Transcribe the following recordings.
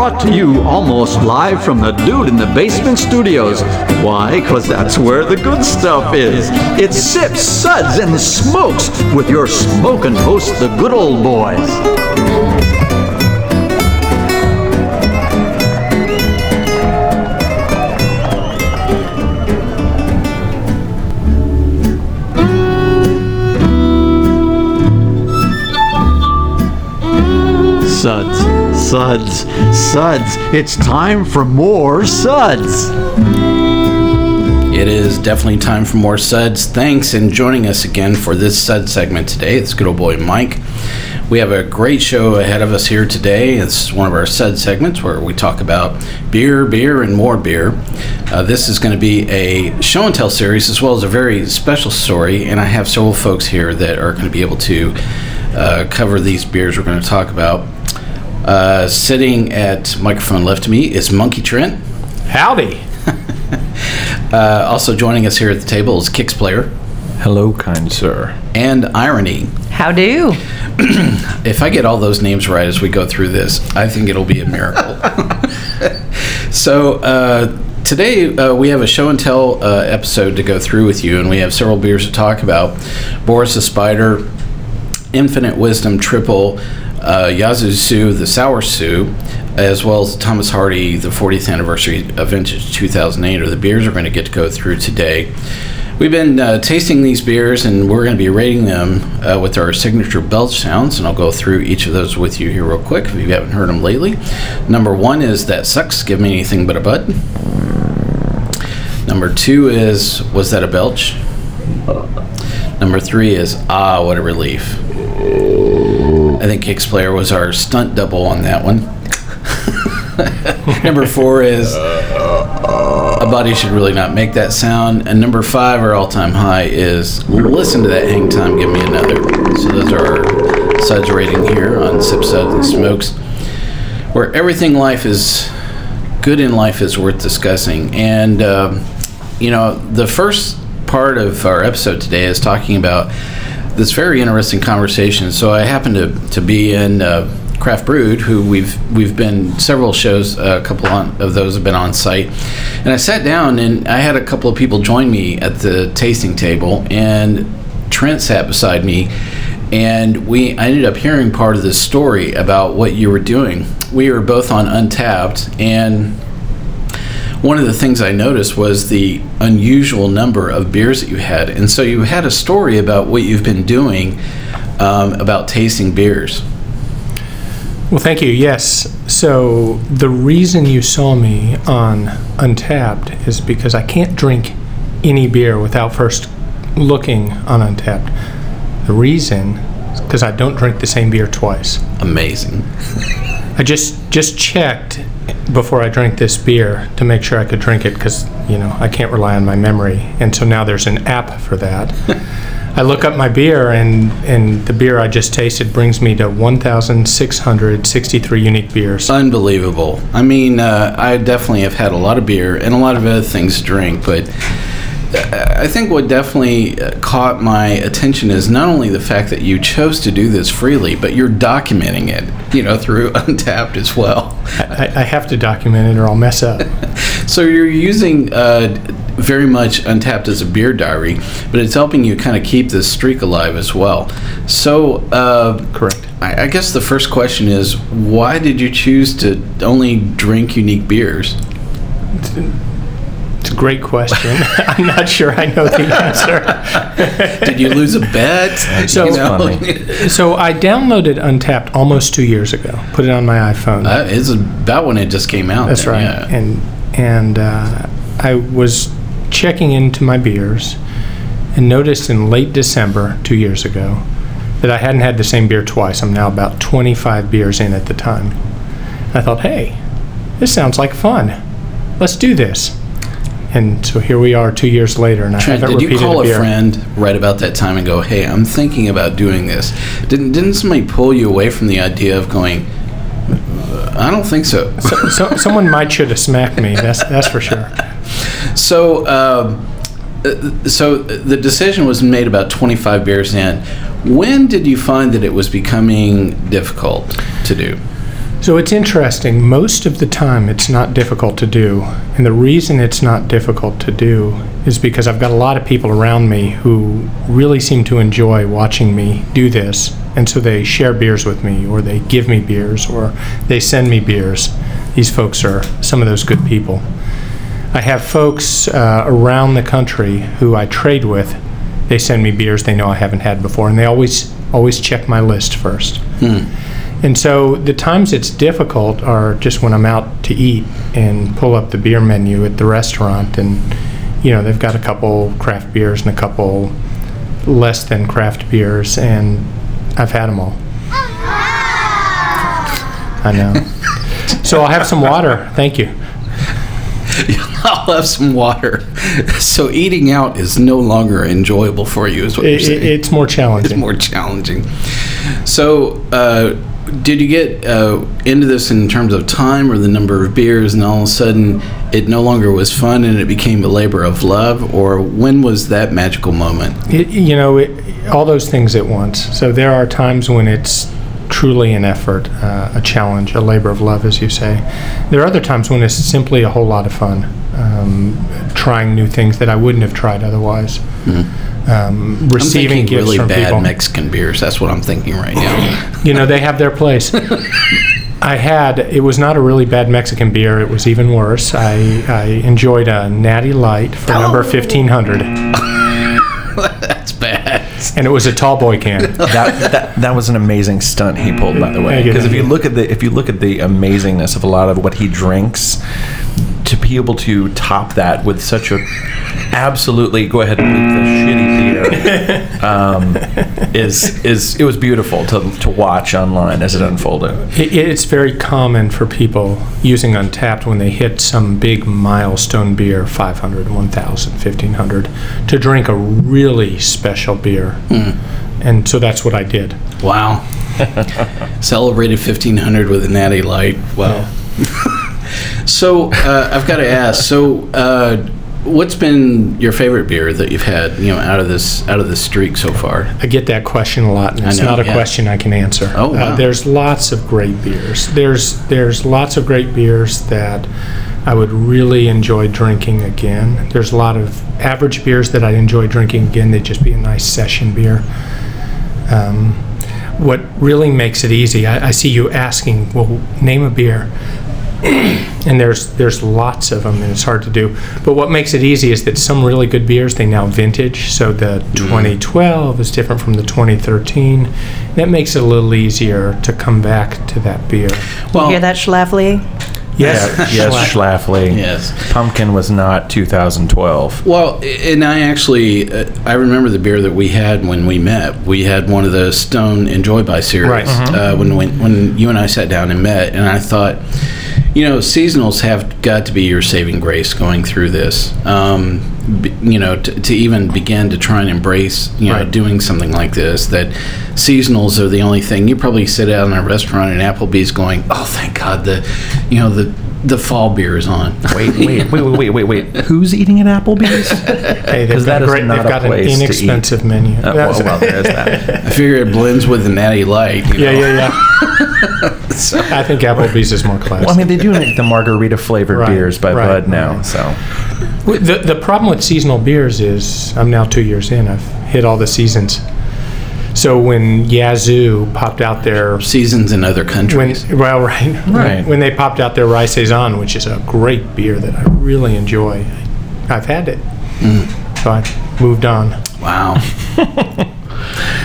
brought to you almost live from the Dude in the Basement Studios. Why? Because that's where the good stuff is. It's Sips, Suds, and Smokes with your smoking host, the good old boys. Suds, suds, suds. It's time for more suds. It is definitely time for more suds. Thanks and joining us again for this sud segment today. It's good old boy Mike. We have a great show ahead of us here today. It's one of our sud segments where we talk about beer, beer, and more beer. Uh, this is going to be a show and tell series as well as a very special story, and I have several folks here that are going to be able to uh, cover these beers we're going to talk about. Uh, sitting at microphone left to me is Monkey Trent. Howdy. Uh, also joining us here at the table is Kicks Player Hello, kind sir. and Irony. How do? If I get all those names right as we go through this, I think it'll be a miracle. so uh, today uh, we have a show and tell uh, episode to go through with you, and we have several beers to talk about. Boris the Spider, Infinite Wisdom Tripel, uh, Yazoo Sue, the Sour Sue, as well as Thomas Hardy, the 40th anniversary of Vintage 2008 are the beers we're going to get to go through today. We've been uh, tasting these beers and we're going to be rating them uh, with our signature belch sounds, and I'll go through each of those with you here real quick if you haven't heard them lately. Number one is That Sucks, Give Me Anything But a Bud. Number two is Was That a Belch? Number three is Ah, What a Relief. I think Kicks Player was our stunt double on that one. number four is a body should really not make that sound. And number five, our all-time high, is listen to that hang time, give me another. So those are our suds rating here on Sip Suds and Smokes, where everything life is good in life is worth discussing. And um, you know, the first part of our episode today is talking about this very interesting conversation. So I happen to, to be in uh, Craft Brewed, who we've we've been several shows, a couple on, of those have been on site, and I sat down and I had a couple of people join me at the tasting table, and Trent sat beside me, and we I ended up hearing part of this story about what you were doing. We were both on Untappd, and one of the things I noticed was the unusual number of beers that you had. And so you had a story about what you've been doing um, about tasting beers. Well, thank you. Yes. So the reason you saw me on Untappd is because I can't drink any beer without first looking on Untappd. The reason is because I don't drink the same beer twice. Amazing. I just just checked before I drank this beer to make sure I could drink it because you know I can't rely on my memory, and so now there's an app for that. I look up my beer, and and the beer I just tasted brings me to 1,663 unique beers. Unbelievable. I mean, uh, I definitely have had a lot of beer and a lot of other things to drink, but I think what definitely uh, caught my attention is not only the fact that you chose to do this freely, but you're documenting it, you know, through Untappd as well. I, I have to document it or I'll mess up. So you're using uh, very much Untappd as a beer diary, but it's helping you kind of keep this streak alive as well. So, uh, Correct. I, I guess the first question is, why did you choose to only drink unique beers? It's a great question. I'm not sure I know the answer. Did you lose a bet? So- You know? So I downloaded Untappd almost two years ago. Put it on my iPhone. Uh, it's about when it just came out. That's then, right. yeah. And and uh, I was checking into my beers and noticed in late December two years ago that I hadn't had the same beer twice. I'm now about 25 beers in at the time. I thought, hey, this sounds like fun. Let's do this. And so here we are two years later, and I Trent, haven't did you repeated call a beer. friend right about that time and go, "Hey, I'm thinking about doing this"? Didn't didn't somebody pull you away from the idea of going? "Uh, I don't think so. so, someone might should have smacked me. That's that's for sure. So, um, uh, so the decision was made about 25 beers in. When did you find that it was becoming difficult to do? So it's interesting. Most of the time, it's not difficult to do. And the reason it's not difficult to do is because I've got a lot of people around me who really seem to enjoy watching me do this. And so they share beers with me, or they give me beers, or they send me beers. These folks are some of those good people. I have folks uh, around the country who I trade with. They send me beers they know I haven't had before, and they always always check my list first. And so the times it's difficult are just when I'm out to eat and pull up the beer menu at the restaurant, and you know they've got a couple craft beers and a couple less than craft beers, and I've had them all. I know. So I'll have some water. Thank you. I'll have some water. So eating out is no longer enjoyable for you, is what you're saying. it's more challenging. it's more challenging. So, uh, did you get uh, into this in terms of time or the number of beers, and all of a sudden it no longer was fun and it became a labor of love? Or when was that magical moment? It, you know, it, all those things at once. So there are times when it's truly an effort, uh, a challenge, a labor of love, as you say. There are other times when it's simply a whole lot of fun, um, trying new things that I wouldn't have tried otherwise. Um, I'm receiving thinking gifts really from bad people. Mexican beers. That's what I'm thinking right now. you know, they have their place. I had, it was not a really bad Mexican beer, it was even worse. I, I enjoyed a Natty Light for number 1500, That's bad. and it was a tall boy can. that, that that was an amazing stunt he pulled, by the way. Because if you you. look at the if you look at the amazingness of a lot of what he drinks, to be able to top that with such a absolutely go ahead and leave the shitty beer um, is is it was beautiful to to watch online as it unfolded. It, it's very common for people using Untappd when they hit some big milestone beer, 500, 1000, 1500, to drink a really special beer. And so that's what I did. Wow. Celebrated 1500 with a natty light. Wow. So uh, I've got to ask. So, uh, what's been your favorite beer that you've had? You know, out of this out of this streak so far. I get that question a lot, and it's know, not a yeah. question I can answer. Oh, wow. uh, there's lots of great beers. There's there's lots of great beers that I would really enjoy drinking again. There's a lot of average beers that I'd enjoy drinking again. They'd just be a nice session beer. Um, what really makes it easy, I, I see you asking, well, name a beer. And there's there's lots of them, and it's hard to do. But what makes it easy is that some really good beers they now vintage. So the 2012 is different from the 2013. That makes it a little easier to come back to that beer. Well, Hear that, Schlafly? Yes, yes, Schlatt. Schlafly. Yes. Pumpkin was not 2012. Well, and I actually, uh, I remember the beer that we had when we met. We had one of the Stone Enjoy by series Right. uh, when, when when you and I sat down and met, and I thought, you know, seasonals have got to be your saving grace going through this. Um, b- you know, to, to even begin to try and embrace, you know, Right. doing something like this. That seasonals are the only thing. You probably sit out in a restaurant and Applebee's going, oh, thank God, the, you know, the the fall beer is on. Wait, wait, wait, wait, wait, wait, wait. Who's eating at Applebee's? Hey, they've got, that a is great, not they've got an place to eat. inexpensive menu. Uh, well, well, there is that. I figure it blends with the Natty Light. You yeah, know? yeah, yeah. I think Applebee's is more classy. Well, I mean, they do make the margarita flavored Right, beers by right, Bud now, right. so. The, the problem with seasonal beers is I'm now two years in. I've hit all the seasons. So when Yazoo popped out their seasons in other when countries. well right Right. when they popped out their rye saison, which is a great beer that I really enjoy. I've had it, mm. so I moved on. wow.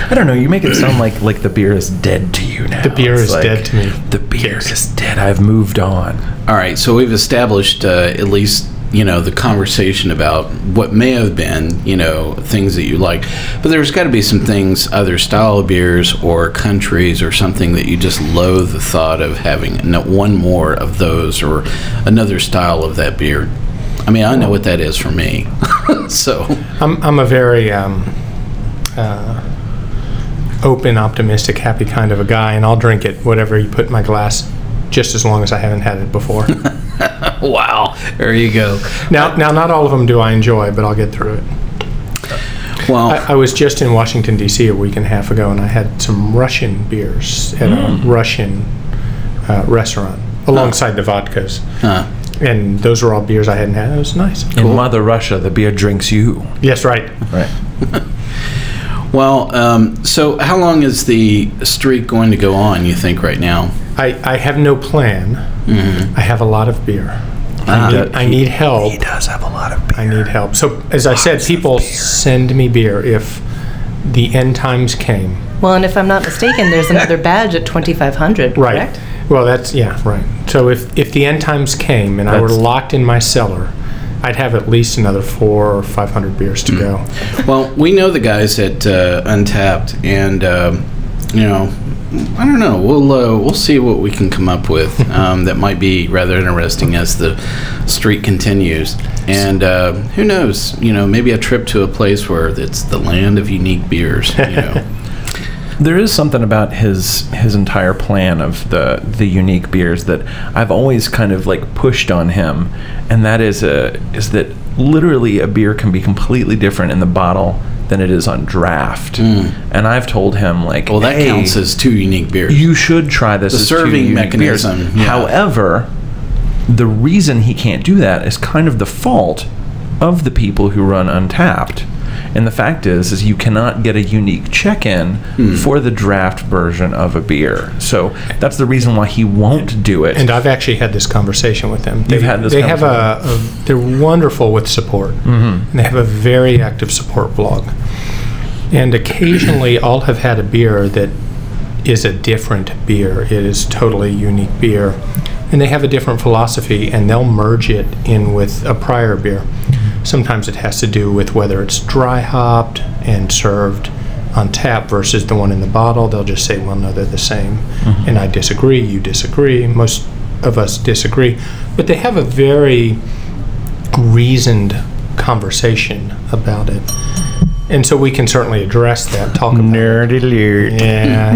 I don't know. You make it sound like like the beer is dead to you now. The beer It's is like, dead to me. The beer is dead. I've moved on. All right, so we've established uh, at least you know the conversation about what may have been you know things that you like, but there's got to be some things, other style of beers or countries or something that you just loathe the thought of having no- one more of those or another style of that beer. I mean, I know what that is for me. so I'm I'm a very um, uh, open, optimistic, happy kind of a guy, and I'll drink it whatever you put in my glass, just as long as I haven't had it before. wow, there you go. now, now, not all of them do I enjoy, but I'll get through it. Well, I, I was just in Washington D.C. a week and a half ago, and I had some Russian beers at a Russian uh, restaurant alongside the vodkas. Huh. And those were all beers I hadn't had. It was nice. In Mother Russia, the beer drinks you. Yes, right. Right. Well, um, so how long is the streak going to go on? You think right now? I, I have no plan. I have a lot of beer. Ah. I, need, I need help. He does have a lot of beer. I need help. So, as I said, people send me beer if the end times came. Well, and if I'm not mistaken, there's another badge at 2,500, Right. correct? Well, that's, yeah, right. So, if, if the end times came and I were That's- locked in my cellar, I'd have at least another four or 500 beers to go. Well, we know the guys at uh, Untappd, and uh, you know, I don't know. We'll uh, we'll see what we can come up with um, that might be rather interesting as the streak continues. And uh, who knows? You know, maybe a trip to a place where it's the land of unique beers. You know. There is something about his his entire plan of the the unique beers that I've always kind of like pushed on him, and that is a is that literally a beer can be completely different in the bottle than it is on draft. Hmm. And I've told him like, well, that "Hey, counts as two unique beers. you should try this. The serving beers." mechanism, yeah. However, the reason he can't do that is kind of the fault of the people who run Untappd. And the fact is, is you cannot get a unique check-in Hmm. for the draft version of a beer. So that's the reason why he won't do it. And I've actually had this conversation with them. They've had this They have a, a, they're wonderful with support. And they have a very active support blog. And occasionally I'll have had a beer that is a different beer. It is totally unique beer. And they have a different philosophy and they'll merge it in with a prior beer. Sometimes it has to do with whether it's dry hopped and served on tap versus the one in the bottle. They'll just say, well, no, they're the same. And I disagree, you disagree. Most of us disagree. But they have a very reasoned conversation about it. And so we can certainly address that, talk about Nerdy alert. Yeah.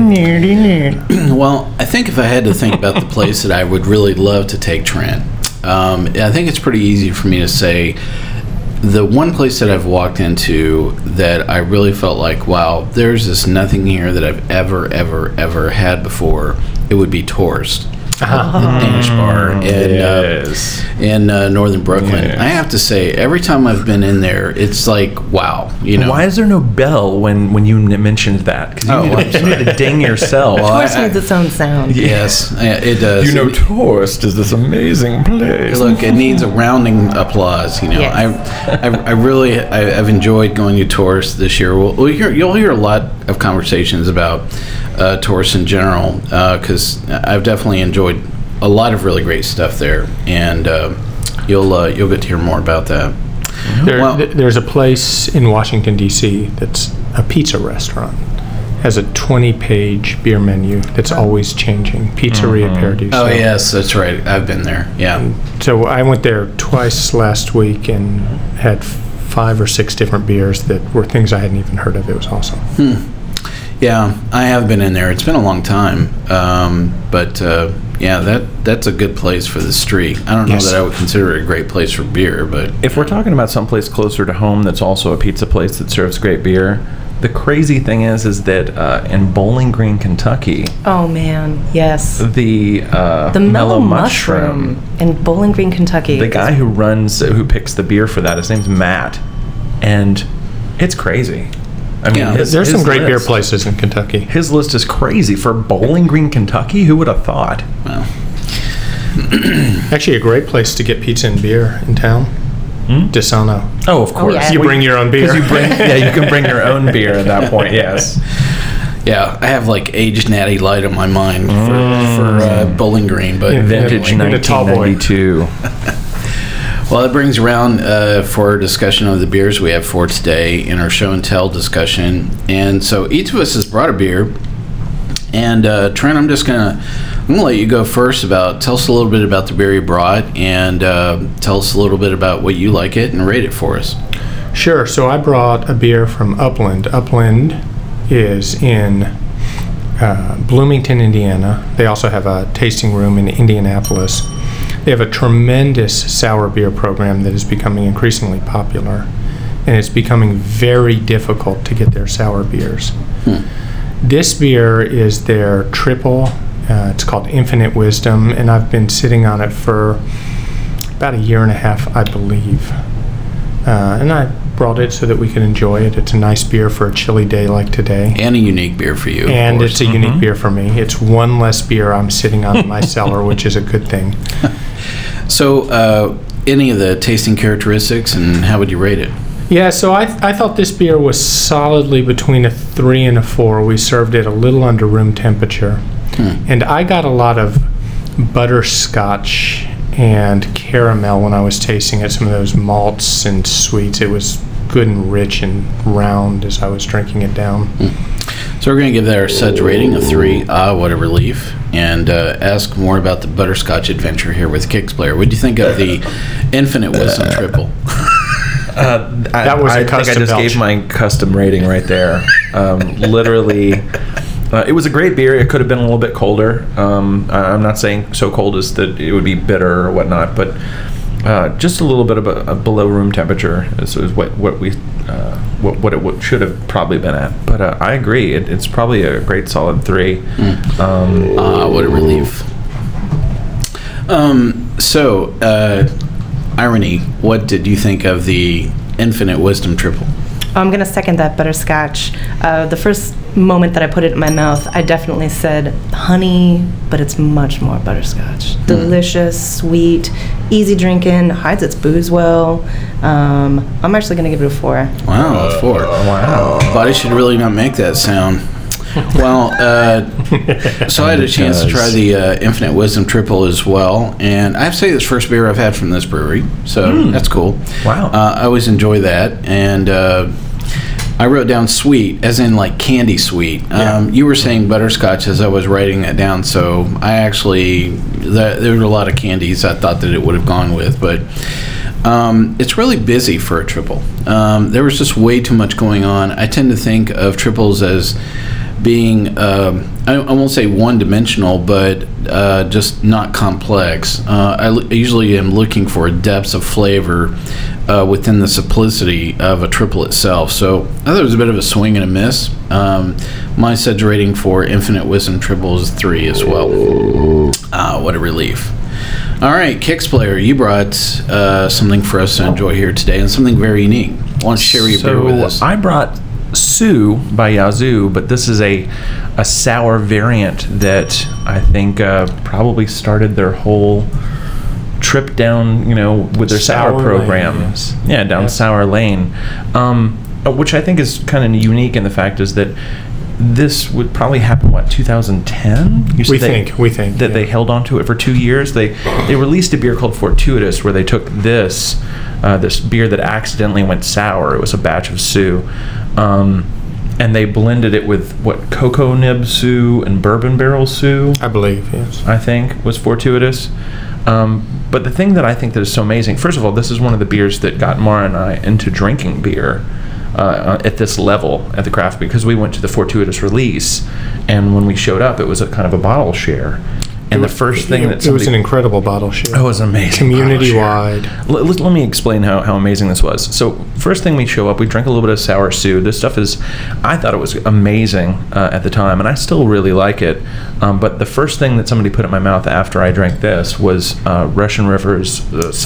Well, I think if I had to think about the place that I would really love to take Trent, um, I think it's pretty easy for me to say the one place that I've walked into that I really felt like, wow, there's just nothing here that I've ever, ever, ever had before. It would be Torst, Uh-huh. the Danish bar in Yes. uh, in uh, northern Brooklyn. Yes. I have to say, every time I've been in there, it's like, wow, you know. Why is there no bell when, when you mentioned that? Because you, Oh, need to- you need to ding yourself. Well, I- needs its own sound. Yes, uh, it does. you know, Torst is this amazing place. Look, it needs a rounding applause. You know, Yes. I, I, I really, I, I've enjoyed going to Torst this year. We'll, we'll hear, you'll hear a lot of conversations about uh, Torst in general because I've definitely enjoyed a lot of really great stuff there, and uh, you'll uh, you'll get to hear more about that. There, Well- th- there's a place in Washington, D.C. that's a pizza restaurant. Has a 20 page beer menu that's always changing. Pizzeria Paradiso. Oh yes, that's right. I've been there. Yeah. So I went there twice last week and had five or six different beers that were things I hadn't even heard of. It was awesome. Yeah, I have been in there. It's been a long time, um, but uh, yeah, that that's a good place for the street. I don't know that I would consider it a great place for beer, but if we're talking about someplace closer to home that's also a pizza place that serves great beer, the crazy thing is, is that uh, in Bowling Green, Kentucky, Oh man, yes. the uh, The mellow, mushroom, in Bowling Green, Kentucky. the guy who runs, who picks the beer for that, his name's Matt, and it's crazy. I mean, Yeah. his- There's some his great beer list- places in Kentucky. His list is crazy for Bowling Green, Kentucky. Who would have thought? well, Actually, a great place to get pizza and beer in town. Desano. Oh, of course. yeah. You bring your own beer. Because you bring, yeah, you can bring your own beer at that point. Yes. yeah, I have like aged Natty Light on my mind for, for uh, Bowling Green, but Vintage And a tall boy. 1992. Well, it brings around uh, for our discussion of the beers we have for today in our show and tell discussion. And so each of us has brought a beer. And uh, Trent, I'm just gonna I'm gonna let you go first about tell us a little bit about the beer you brought and uh, tell us a little bit about what you like it and rate it for us. Sure. So I brought a beer from Upland. Upland is in uh, Bloomington, Indiana. They also have a tasting room in Indianapolis. They have a tremendous sour beer program that is becoming increasingly popular, and it's becoming very difficult to get their sour beers. This beer is their triple Uh, it's called Infinite Wisdom, and I've been sitting on it for about a year and a half, I believe. Uh, and I brought it so that we could enjoy it. It's a nice beer for a chilly day like today. And a unique beer for you. And course. it's a unique beer for me. It's one less beer I'm sitting on in my cellar, which is a good thing. So, uh, any of the tasting characteristics, and how would you rate it? Yeah, so I, I thought this beer was solidly between a three and a four. We served it a little under room temperature. And I got a lot of butterscotch and caramel when I was tasting it, some of those malts and sweets. It was good and rich and round as I was drinking it down. So, we're going to give that our suds rating a three. Ah, what a relief. And uh, ask more about the butterscotch adventure here with Kicks Player. What do you think of the Infinite Wisdom Tripel? Uh, I, That was a I think I just belch. gave my custom rating right there. Um, literally, uh, it was a great beer. It could have been a little bit colder. Um, I- I'm not saying so cold as that it would be bitter or whatnot, but uh, just a little bit of a, a below room temperature is, is what what we uh, what, what it would, should have probably been at. But uh, I agree. It, it's probably a great solid three. Um, Ah, what a relief. Um, so, uh, Irony, what did you think of the Infinite Wisdom Tripel? I'm going to second that butterscotch. Uh, the first moment that I put it in my mouth, I definitely said honey, but it's much more butterscotch. Delicious, sweet, easy drinking, hides its booze well. Um, I'm actually going to give it a four. Wow, a four. wow. Body should really not make that sound. Well, uh, so I had a chance to try the uh, Infinite Wisdom Tripel as well, and I have to say this first beer I've had from this brewery, so that's cool. Wow. Uh, I always enjoy that, and uh, I wrote down sweet, as in like candy sweet. Um, you were saying butterscotch as I was writing that down, so I actually that, there were a lot of candies I thought that it would have gone with, but um, it's really busy for a triple. Um, there was just way too much going on. I tend to think of triples as being um, I, I won't say one dimensional, but uh, just not complex. Uh, I, l- I usually am looking for depths of flavor uh, within the simplicity of a triple itself. So I thought it was a bit of a swing and a miss. Um, my suds rating for Infinite Wisdom Tripel is three as well. Ah, what a relief. All right, Kicks player, you brought uh, something for us to enjoy here today, and something very unique. I want to share your beer with us. I brought Sue by Yazoo, but this is a a sour variant that I think uh, probably started their whole trip down, you know, with their sour, Sour lane, program. yes. Yeah, down Yes. sour lane, um, uh, which I think is kind of unique in the fact is that this would probably happen what 2010. We they- think, we think, that yeah. they held on to it for two years. They they released a beer called Fortuitous, where they took this uh, this beer that accidentally went sour. It was a batch of Sue, um, and they blended it with what cocoa nib Sue and bourbon barrel Sue. I believe, yes. I think was fortuitous. Um, but the thing that I think that is so amazing, first of all, this is one of the beers that got Mara and I into drinking beer uh, at this level at the craft because we went to the fortuitous release, and when we showed up, it was a kind of a bottle share. And the first thing that it was an incredible bottle share. It was amazing. Community wide. Let, let- let me explain how, how amazing this was. So, first thing we show up, we drink a little bit of sour Sue. This stuff is, I thought it was amazing uh, at the time, and I still really like it. Um, but the first thing that somebody put in my mouth after I drank this was uh, Russian River's uh, supplication.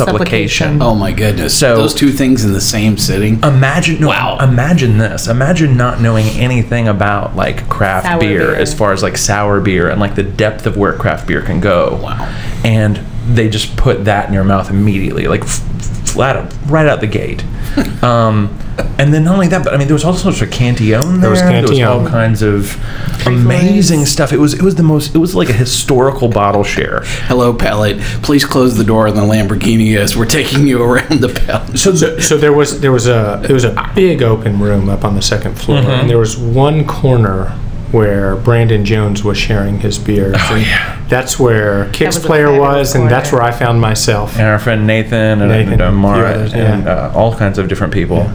Supplication. oh my goodness! So- those two things in the same sitting. Imagine no, Wow. Imagine this. Imagine not knowing anything about like craft beer, beer. as far as like sour beer and like the depth of where craft beer can go. Wow. And they just put that in your mouth immediately, like f- f- flat out, right out the gate. um, and then not only that, but I mean, there was all sorts of Cantillon there. was There was all kinds of amazing stuff. It was it was the most. It was like a historical bottle share. Hello, palate. Please close the door on the Lamborghini as we're taking you around the palate. So, so there was there was a there was a big open room up on the second floor, Mm-hmm. and there was one corner where Brandon Jones was sharing his beer. Oh, and That's where Kicks was Player was, and that's where I found myself. and our friend Nathan and, Nathan, and uh, Mara a few others, and uh, all kinds of different people.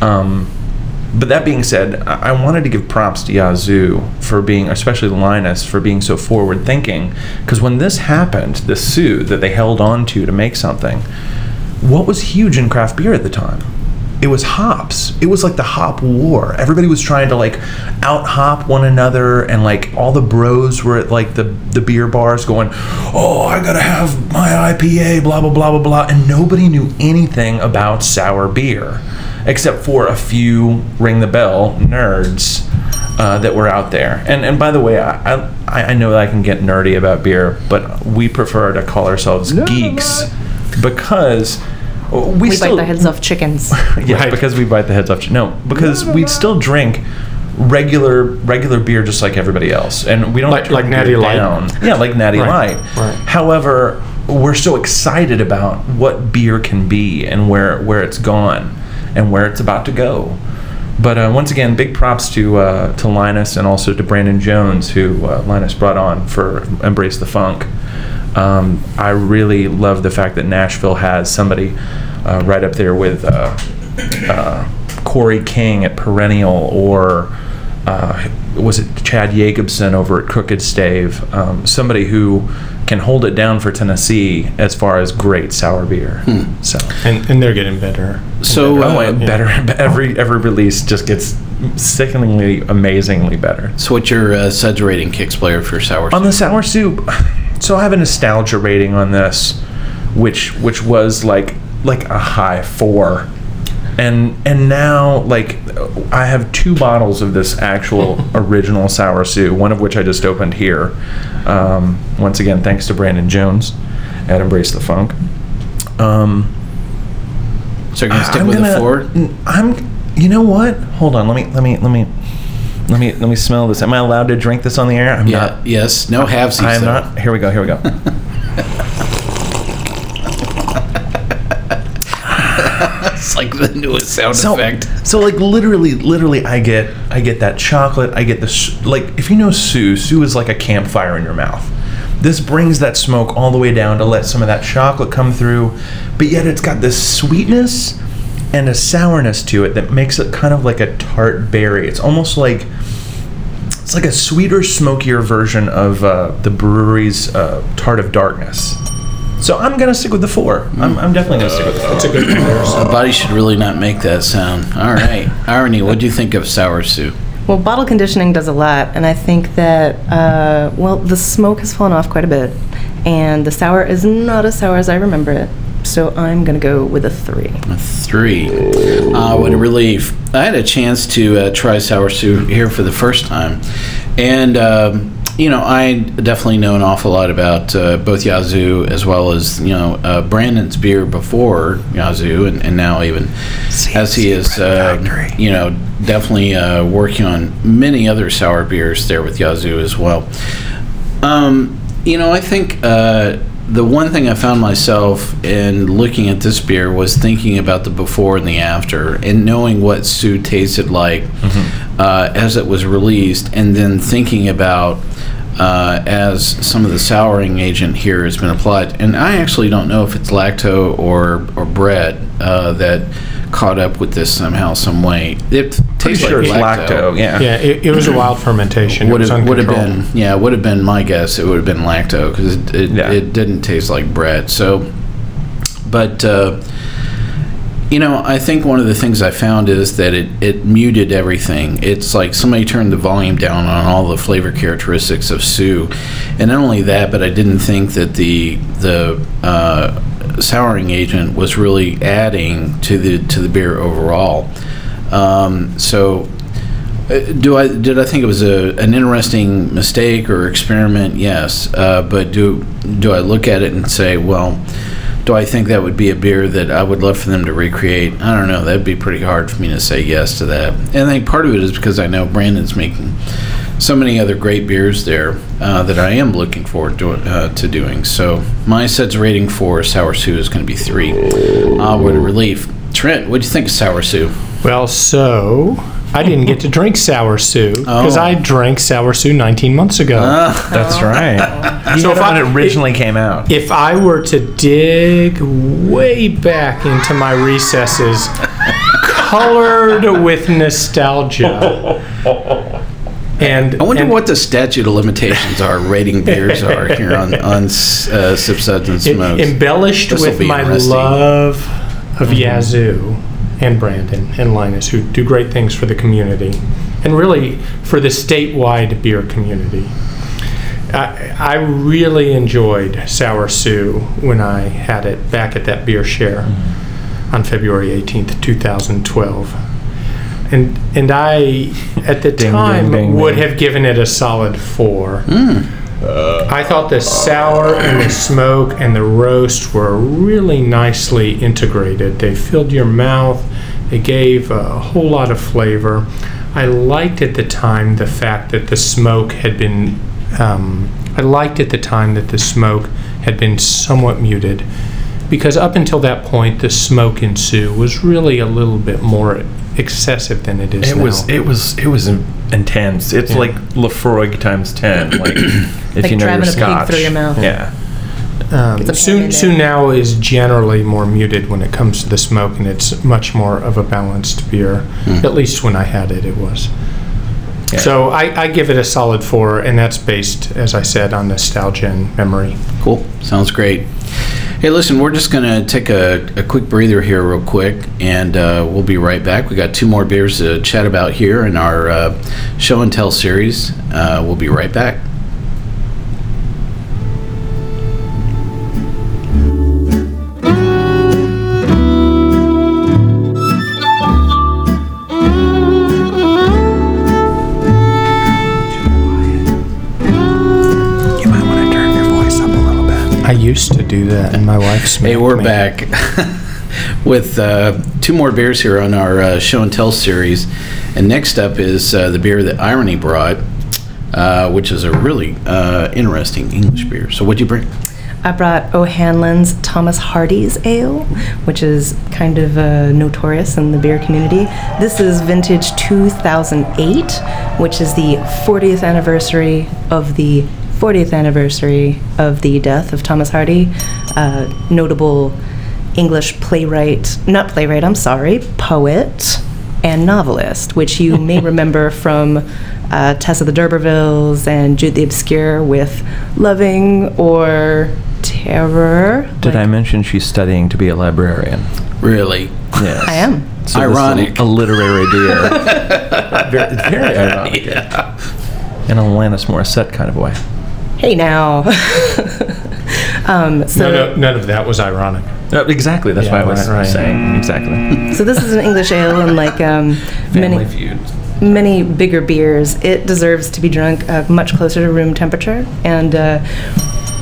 Um, but that being said, I-, I wanted to give props to Yazoo for being, especially Linus, for being so forward thinking. Because when this happened, the Sue that they held on to to make something, what was huge in craft beer at the time? It was hops. It was like the hop war. Everybody was trying to like out hop one another, and like all the bros were at like the the beer bars going, "Oh, I gotta have my IPA," blah blah blah blah blah, and nobody knew anything about sour beer, except for a few ring the bell nerds uh, that were out there. And and by the way, I, I I know that I can get nerdy about beer, but we prefer to call ourselves geeks because we, We still bite the heads off chickens. yeah, Right. because we bite the heads off. No, because we still drink regular regular beer just like everybody else, and we don't Like- like Natty Light? down. Yeah, like Natty Right, Light. right. However, we're so excited about what beer can be and where where it's gone and where it's about to go. But uh, once again, big props to uh, to Linus and also to Brandon Jones, who uh, Linus brought on for Embrace the Funk. Um, I really love the fact that Nashville has somebody uh, right up there with uh, uh, Corey King at Perennial or uh, was it Chad Yakobson over at Crooked Stave? Um, somebody who can hold it down for Tennessee as far as great sour beer. So, and, and they're getting better. So, oh, uh, and better. Every every release just gets sickeningly, amazingly better. so what's your uh, suds rating, Kicks player for sour? On soup? the sour Sue, so I have a nostalgia rating on this, which which was like like a high four, and and now like I have two bottles of this actual original sour Sue, one of which I just opened here. Um, once again, thanks to Brandon Jones at Embrace the Funk. Um, so you're gonna stick I'm with gonna- a four? I'm. You know what? Hold on. Let me. Let me. Let me. Let me. Let me smell this. Am I allowed to drink this on the air? I'm Yeah. not. Yes. No halvesies. I'm though. not. Here we go. Here we go. It's like the newest sound so, effect. so like literally, literally, I get, I get that chocolate. I get this. Like, if you know Sue, Sue is like a campfire in your mouth. This brings that smoke all the way down to let some of that chocolate come through, but yet it's got this sweetness and a sourness to it that makes it kind of like a tart berry. It's almost like it's like a sweeter, smokier version of uh, the brewery's uh, Tart of Darkness. So I'm gonna stick with the four. I'm, I'm definitely gonna stick with the four. That's a good comparison. A body should really not make that sound. All right, Irony. What do you think of sour Sue? Well, bottle conditioning does a lot, and I think that, uh, well, the smoke has fallen off quite a bit, and the sour is not as sour as I remember it. So I'm going to go with a three. A three. Uh, what a relief. I had a chance to uh, try sour Sue here for the first time. And, um, you know, I definitely know an awful lot about uh, both Yazoo as well as, you know, uh, Brandon's beer before Yazoo and, and now even as he is, uh, you know, definitely uh, working on many other sour beers there with Yazoo as well. Um, you know, I think uh, the one thing I found myself in looking at this beer was thinking about the before and the after, and knowing what Sue tasted like uh, as it was released, and then thinking about uh, as some of the souring agent here has been applied. And I actually don't know if it's lacto or or bread uh, that caught up with this somehow, some way. It Pretty tastes sure it's like lacto. Yeah. Yeah, it, it was a wild fermentation. It would was have would have been yeah would have been my guess it would have been lacto because it, it, Yeah. it didn't taste like bread so but uh, you know I think one of the things I found is that it, it muted everything. It's like somebody turned the volume down on all the flavor characteristics of Sue and not only that but I didn't think that the the uh, souring agent was really adding to the to the beer overall. Um, so uh, do I did I think it was a an interesting mistake or experiment? Yes, uh, but do do I look at it and say, well, do I think that would be a beer that I would love for them to recreate? I don't know. That'd be pretty hard for me to say yes to that. And I think part of it is because I know Brandon's making so many other great beers there uh, that I am looking forward to, uh, to doing. So my set's rating for Sour Sue is going to be three. Uh, what a relief. Trent, what do you think of Sour Sue? Well, so I didn't get to drink sour Sue because Oh. I drank sour Sue 19 months ago. That's right. So so if when I- it originally came out. if I were to dig way back into my recesses, colored with nostalgia, and I wonder and what the statute of limitations are rating beers are here on on uh, Sip and em- Smokes. embellished This'll with be my interesting. love of Yazoo and Brandon and Linus, who do great things for the community and really for the statewide beer community. I, I really enjoyed Sour Sue when I had it back at that beer share mm-hmm. on February 18th, 2012. And, and I, at the ding, time, ding, would ding. have given it a solid four. Mm. I thought the sour and the smoke and the roast were really nicely integrated. They filled your mouth, they gave a whole lot of flavor. I liked at the time the fact that the smoke had been, um, I liked at the time that the smoke had been somewhat muted. Because up until that point, the smoke in Sue was really a little bit more excessive than it is It now. was it was it was intense. It's Yeah. like Laphroaig times ten. Like if Like you know driving your a pig scotch. through your mouth. Yeah. Um, Get some Sue, hand in Sue there. now is generally more muted when it comes to the smoke, and it's much more of a balanced beer. At least when I had it, it was. Yeah. So I, I give it a solid four, and that's based, as I said, on nostalgia and memory. Cool. Sounds great. Hey, listen, we're just going to take a, a quick breather here, real quick, and uh, we'll be right back. We got two more beers to chat about here in our uh, show and tell series. Uh, we'll be right back. Do that, and my wife Hey, we're me. back with uh, two more beers here on our uh, show and tell series. And next up is uh, the beer that Irony brought, uh, which is a really uh, interesting English beer. So, what'd you bring? I brought O'Hanlon's Thomas Hardy's Ale, which is kind of uh, notorious in the beer community. This is vintage 2008, which is the 40th anniversary of the 40th anniversary of the death of Thomas Hardy, uh, notable English playwright, not playwright, I'm sorry, poet and novelist, which you may remember from uh, Tess of the D'Urbervilles and Jude the Obscure with Loving or Terror. Did Like- I mention she's studying to be a librarian? Really? Yes. I am. So this Ironic. A, a literary deer. very, very ironic. In a Alanis Morissette kind of way. Hey now. um, so, No, no, none of that was ironic. Uh, exactly. That's Yeah, why I was right, right. saying. Exactly. so this is an English ale, and like um, many Feud. many bigger beers, it deserves to be drunk uh, much closer to room temperature. And uh,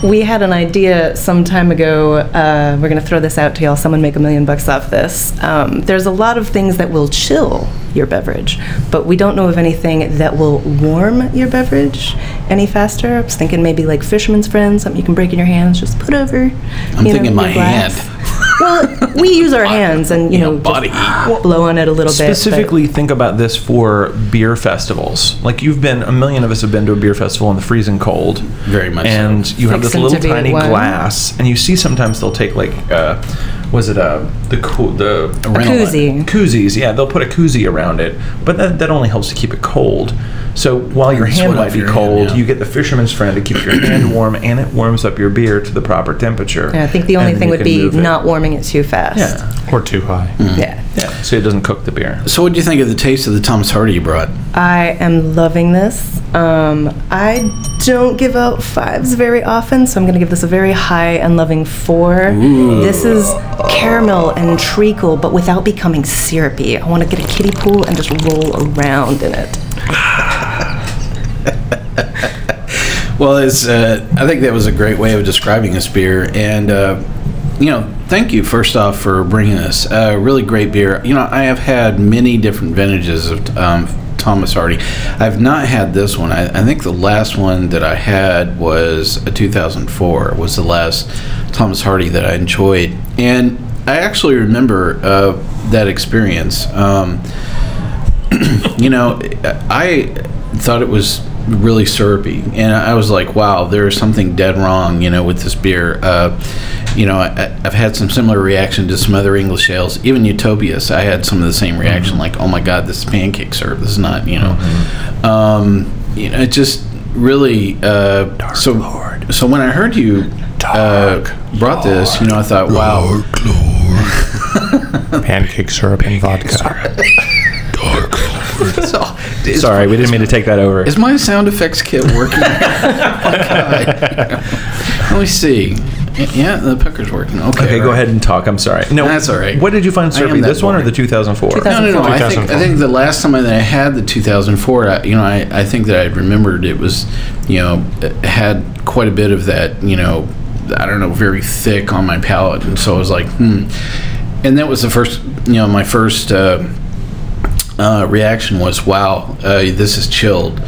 we had an idea some time ago. Uh, we're going to throw this out to y'all. Someone make a million bucks off this. Um, there's a lot of things that will chill your beverage, but we don't know of anything that will warm your beverage any faster. I was thinking maybe like Fisherman's Friend, something you can break in your hands, just put over. I'm you know, thinking my glass. hand. Well, we use our hands and you know body just blow on it a little bit. but- Specifically, think about this for beer festivals. Like you've been, a million of us have been to a beer festival in the freezing cold. Very much so. And you have this little tiny one. glass, and you see sometimes they'll take like, uh, was it uh, the cool the A koozie. koozies? Yeah, they'll put a koozie around it, but that, that only helps to keep it cold. So while your hand might be your hand, cold, yeah. you get the fisherman's friend to keep your hand warm, and it warms up your beer to the proper temperature. Yeah, I think the only thing would be move it. not warming it too fast. Yeah, Or too high. Yeah. yeah. So it doesn't cook the beer. So, what do you think of the taste of the Thomas Hardy you brought? I am loving this. Um, I don't give out fives very often, so I'm going to give this a very high and loving four. This is caramel and treacle, but without becoming syrupy. I want to get a kiddie pool and just roll around in it. Well, it's, uh, I think that was a great way of describing this beer. And, uh, you know, thank you, first off, for bringing this. Uh, really great beer. You know, I have had many different vintages of um, Thomas Hardy. I've not had this one. I, I think the last one that I had was a 2004, was the last Thomas Hardy that I enjoyed. And I actually remember uh, that experience. Um, you know, I thought it was really syrupy, and I was like, "Wow, there is something dead wrong," you know, with this beer. Uh, you know, I, I've had some similar reaction to some other English ales, even Utopias. I had some of the same reaction, like, "Oh my God, this is pancake syrup. This is not," you know. Um, you know, it just really. Uh, so, so when I heard you uh, brought this, you know, I thought, "Wow." pancake syrup and vodka. So, is, Sorry, we didn't mean to take that over. Is my sound effects kit working? Let me see. Yeah, the pecker's working. Okay. Okay, go ahead and talk. I'm sorry. No, That's all right. What did you find I am Slurpee? that This one or the 2004? 2000. No, no, no. I think, I think the last time that I had the 2004, I, you know, I, I think that I remembered it was, you know, it had quite a bit of that, you know, I don't know, very thick on my palate. And so I was like, hmm. And that was the first, you know, my first uh, uh, reaction was, wow, uh, this is chilled.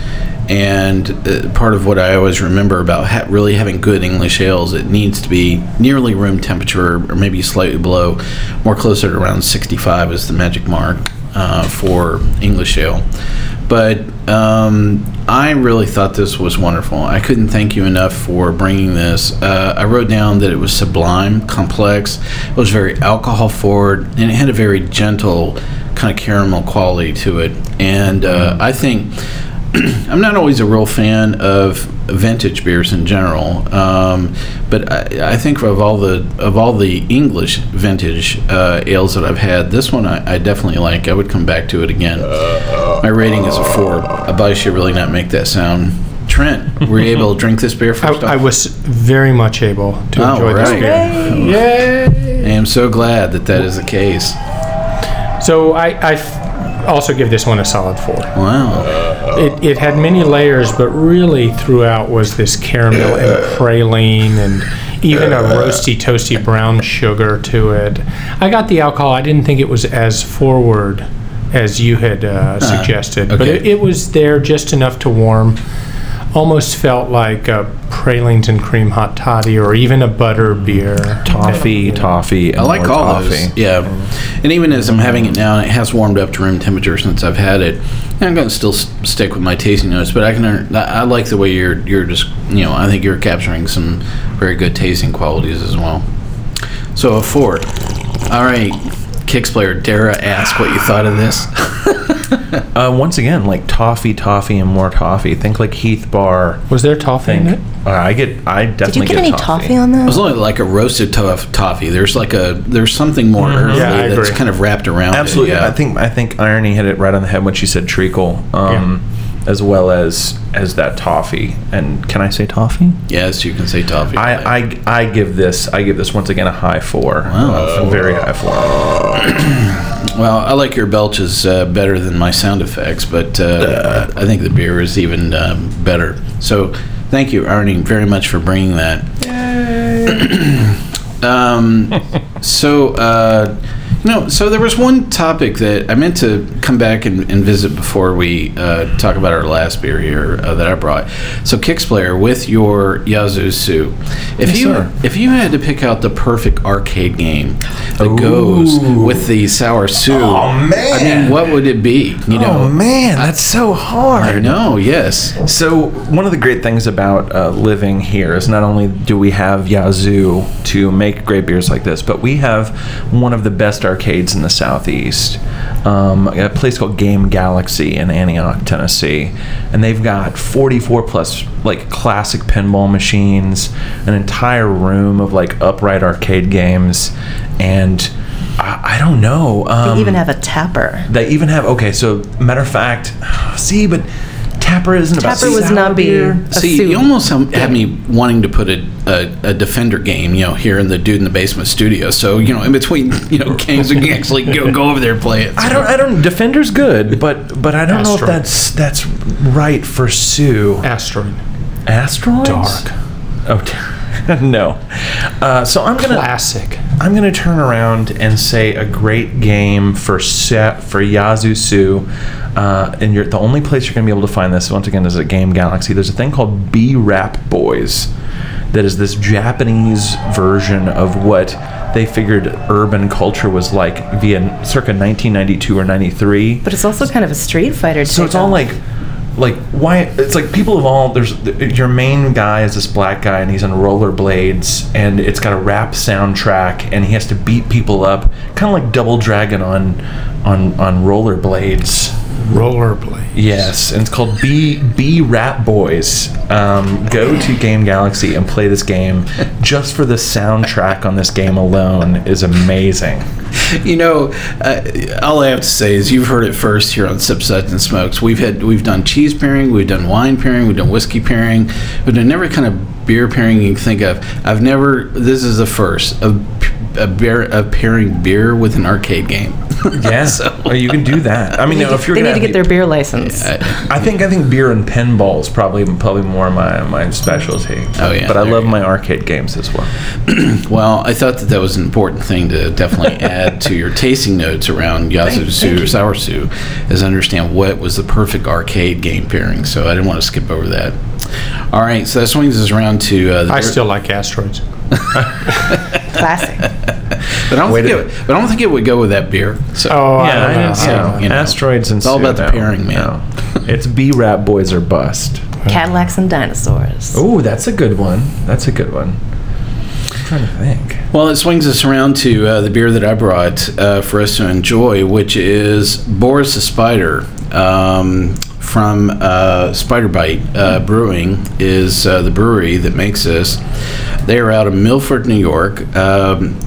And uh, part of what I always remember about ha- really having good English ales, it needs to be nearly room temperature or maybe slightly below, more closer to around 65 is the magic mark uh, for English ale. But um, I really thought this was wonderful. I couldn't thank you enough for bringing this. Uh, I wrote down that it was sublime, complex, it was very alcohol forward, and it had a very gentle kind of caramel quality to it. And uh, I think. I'm not always a real fan of vintage beers in general, um, but I, I think of all the of all the English vintage uh, ales that I've had, this one I, I definitely like. I would come back to it again. My rating is a four. I probably should really not make that sound. Trent, were you able to drink this beer I, first? I off? was very much able to Oh, enjoy this right. beer. I am so glad that that is the case. So I, also give this one a solid four. Wow. It, it had many layers, but really throughout was this caramel and praline and even a roasty, toasty brown sugar to it. I got the alcohol. I didn't think it was as forward as you had uh, suggested, but okay. it, it was there just enough to warm. Almost felt like a pralines and cream hot toddy or even a butter beer. Toffee, toffee, I like all toffee. those. Yeah, and even as I'm having it now, and it has warmed up to room temperature since I've had it. and I'm going to still stick with my tasting notes, but I can. I I like the way you're you're just you know I think you're capturing some very good tasting qualities as well. So a four. All right, Kicks player Dara ask what you thought of this. Uh, once again, like toffee, toffee, and more toffee. Think like Heath Bar. Was there toffee in Think. it? Uh, I get. I definitely Did you get, any toffee. on It that? was only like a roasted toff- toffee. There's like a there's something more earthy Yeah, I that's agree. kind of wrapped around. it, Absolutely. yeah. I think I think Irony hit it right on the head when she said treacle, um, as well as as that toffee. And can I say toffee? yes, you can say toffee. I, I, I give this I give this once again a high four. Wow. a very high four. Well, I like your belches uh, better than my sound effects, but uh, I think the beer is even um, better. So, thank you, Arnie, very much for bringing that. Yay. um, so, you know, so there was one topic that I meant to come back and, and visit before we uh, talk about our last beer here uh, that I brought. So, Kicks player with your Yazoo Sue, if Yes, you sir. if you had to pick out the perfect arcade game that goes with the sour Sue, Oh, I mean, what would it be? You know, oh man, that's so hard. I know. Yes. So one of the great things about uh, living here is not only do we have Yazoo to make great beers like this, but we have one of the best arcades in the southeast. Um, a place called Game Galaxy in Antioch, Tennessee, and they've got 44 plus like classic pinball machines, an entire room of like upright arcade games, and I, I don't know. Um, they even have a tapper. they even have okay. So matter of fact, see, but Tapper isn't about Tapper was sour not beer. being a See, soup. you almost have- had me wanting to put a, a, a Defender game, you know, here in the Dude in the Basement studio. So, you know, in between, you know, games, we can actually go, go over there and play it. I don't. I don't. Defender's good, but but I don't know if that's that's right for Sue. Asteroid. Asteroids. Dark. Oh no. Uh, so I'm gonna Classic. I'm gonna turn around and say a great game for set for Yazoo Sue. Uh, and you're the only place you're gonna be able to find this once again is at Game Galaxy. There's a thing called B Rap Boys, that is this Japanese version of what they figured urban culture was like via circa 1992 or 93. But it's also kind of a Street Fighter. So it's all like, like why? It's like people of all. There's your main guy is this black guy, and he's on rollerblades, and it's got a rap soundtrack, and he has to beat people up, kind of like Double Dragon on, on on rollerblades. Rollerblade. Yes, and it's called B B Rap Boys. Um, go to Game Galaxy and play this game. Just for the soundtrack on this game alone is amazing. You know, uh, all I have to say is you've heard it first here on Sip Suds and Smokes. We've had we've done cheese pairing, we've done wine pairing, we've done whiskey pairing, we've done every kind of beer pairing you can think of. I've never. This is the first of a beer of pairing beer with an arcade game. Yeah, or you can do that. I mean, They now, need- if you're they need to have get their beer license. I think I think beer and pinball is probably probably more my my specialty. Oh, yeah, but I love my arcade games as well. Well, I thought that that was an important thing to definitely add to your tasting notes around Yazoo Sour Sue, is understand what was the perfect arcade game pairing. So I didn't want to skip over that. All right, so that swings us around to uh, the I beer- still like asteroids. Classic. but I don't Wait think a- it, but I don't think it would go with that beer. So Oh, I yeah, don't I know. didn't I don't know. you know. Asteroids and It's all about the pairing, man. no. It's B Rap Boys or bust. Cadillacs and dinosaurs. Oh, that's a good one. That's a good one. I'm trying to think. Well, it swings us around to uh, the beer that I brought uh, for us to enjoy, which is Boris the Spider um, from uh, Spider Bite uh, Brewing. Is uh, the brewery that makes this? They are out of Milford, New York. Um,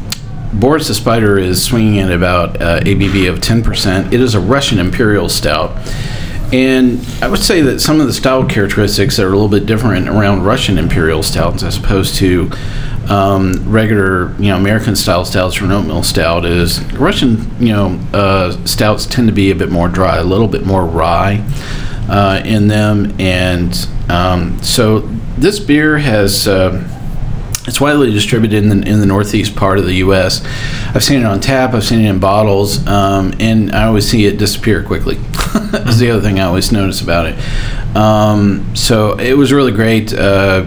Boris the Spider is swinging at about uh, ABV of 10%. It is a Russian Imperial Stout. And I would say that some of the style characteristics are a little bit different around Russian Imperial Stouts as opposed to um, regular, you know, American style stouts or oatmeal stout is Russian, you know, uh, stouts tend to be a bit more dry, a little bit more rye uh, in them. And um, so this beer has. Uh, it's widely distributed in the, in the northeast part of the U.S. I've seen it on tap. I've seen it in bottles, um, and I always see it disappear quickly. That's the other thing I always notice about it. Um, so it was really great. Uh,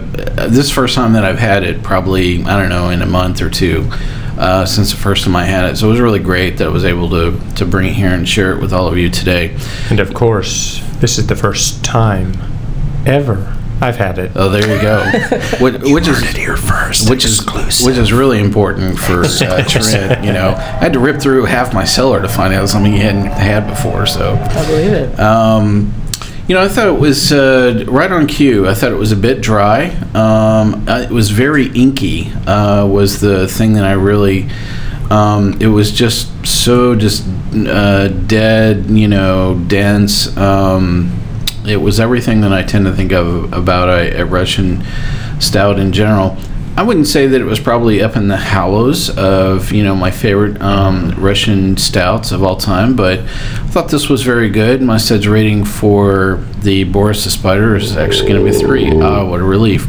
this first time that I've had it, probably I don't know, in a month or two. Uh, since the first time I had it, so it was really great that I was able to to bring it here and share it with all of you today. And of course, this is the first time ever I've had it. Oh, there you go. Which, which is here first. which is which is really important for uh, Trent. You know, I had to rip through half my cellar to find out something he hadn't had before. So, I believe it. um, you know, I thought it was uh, right on cue. I thought it was a bit dry. Um, uh, it was very inky. Uh, was the thing that I really. Um, it was just so just uh, dead. You know, dense. Um, it was everything that I tend to think of about a, a Russian stout in general. I wouldn't say that it was probably up in the hollows of you know my favorite um, Russian stouts of all time, but I thought this was very good. My suds rating for the Boris the Spider is actually going to be three. Ah, what a relief!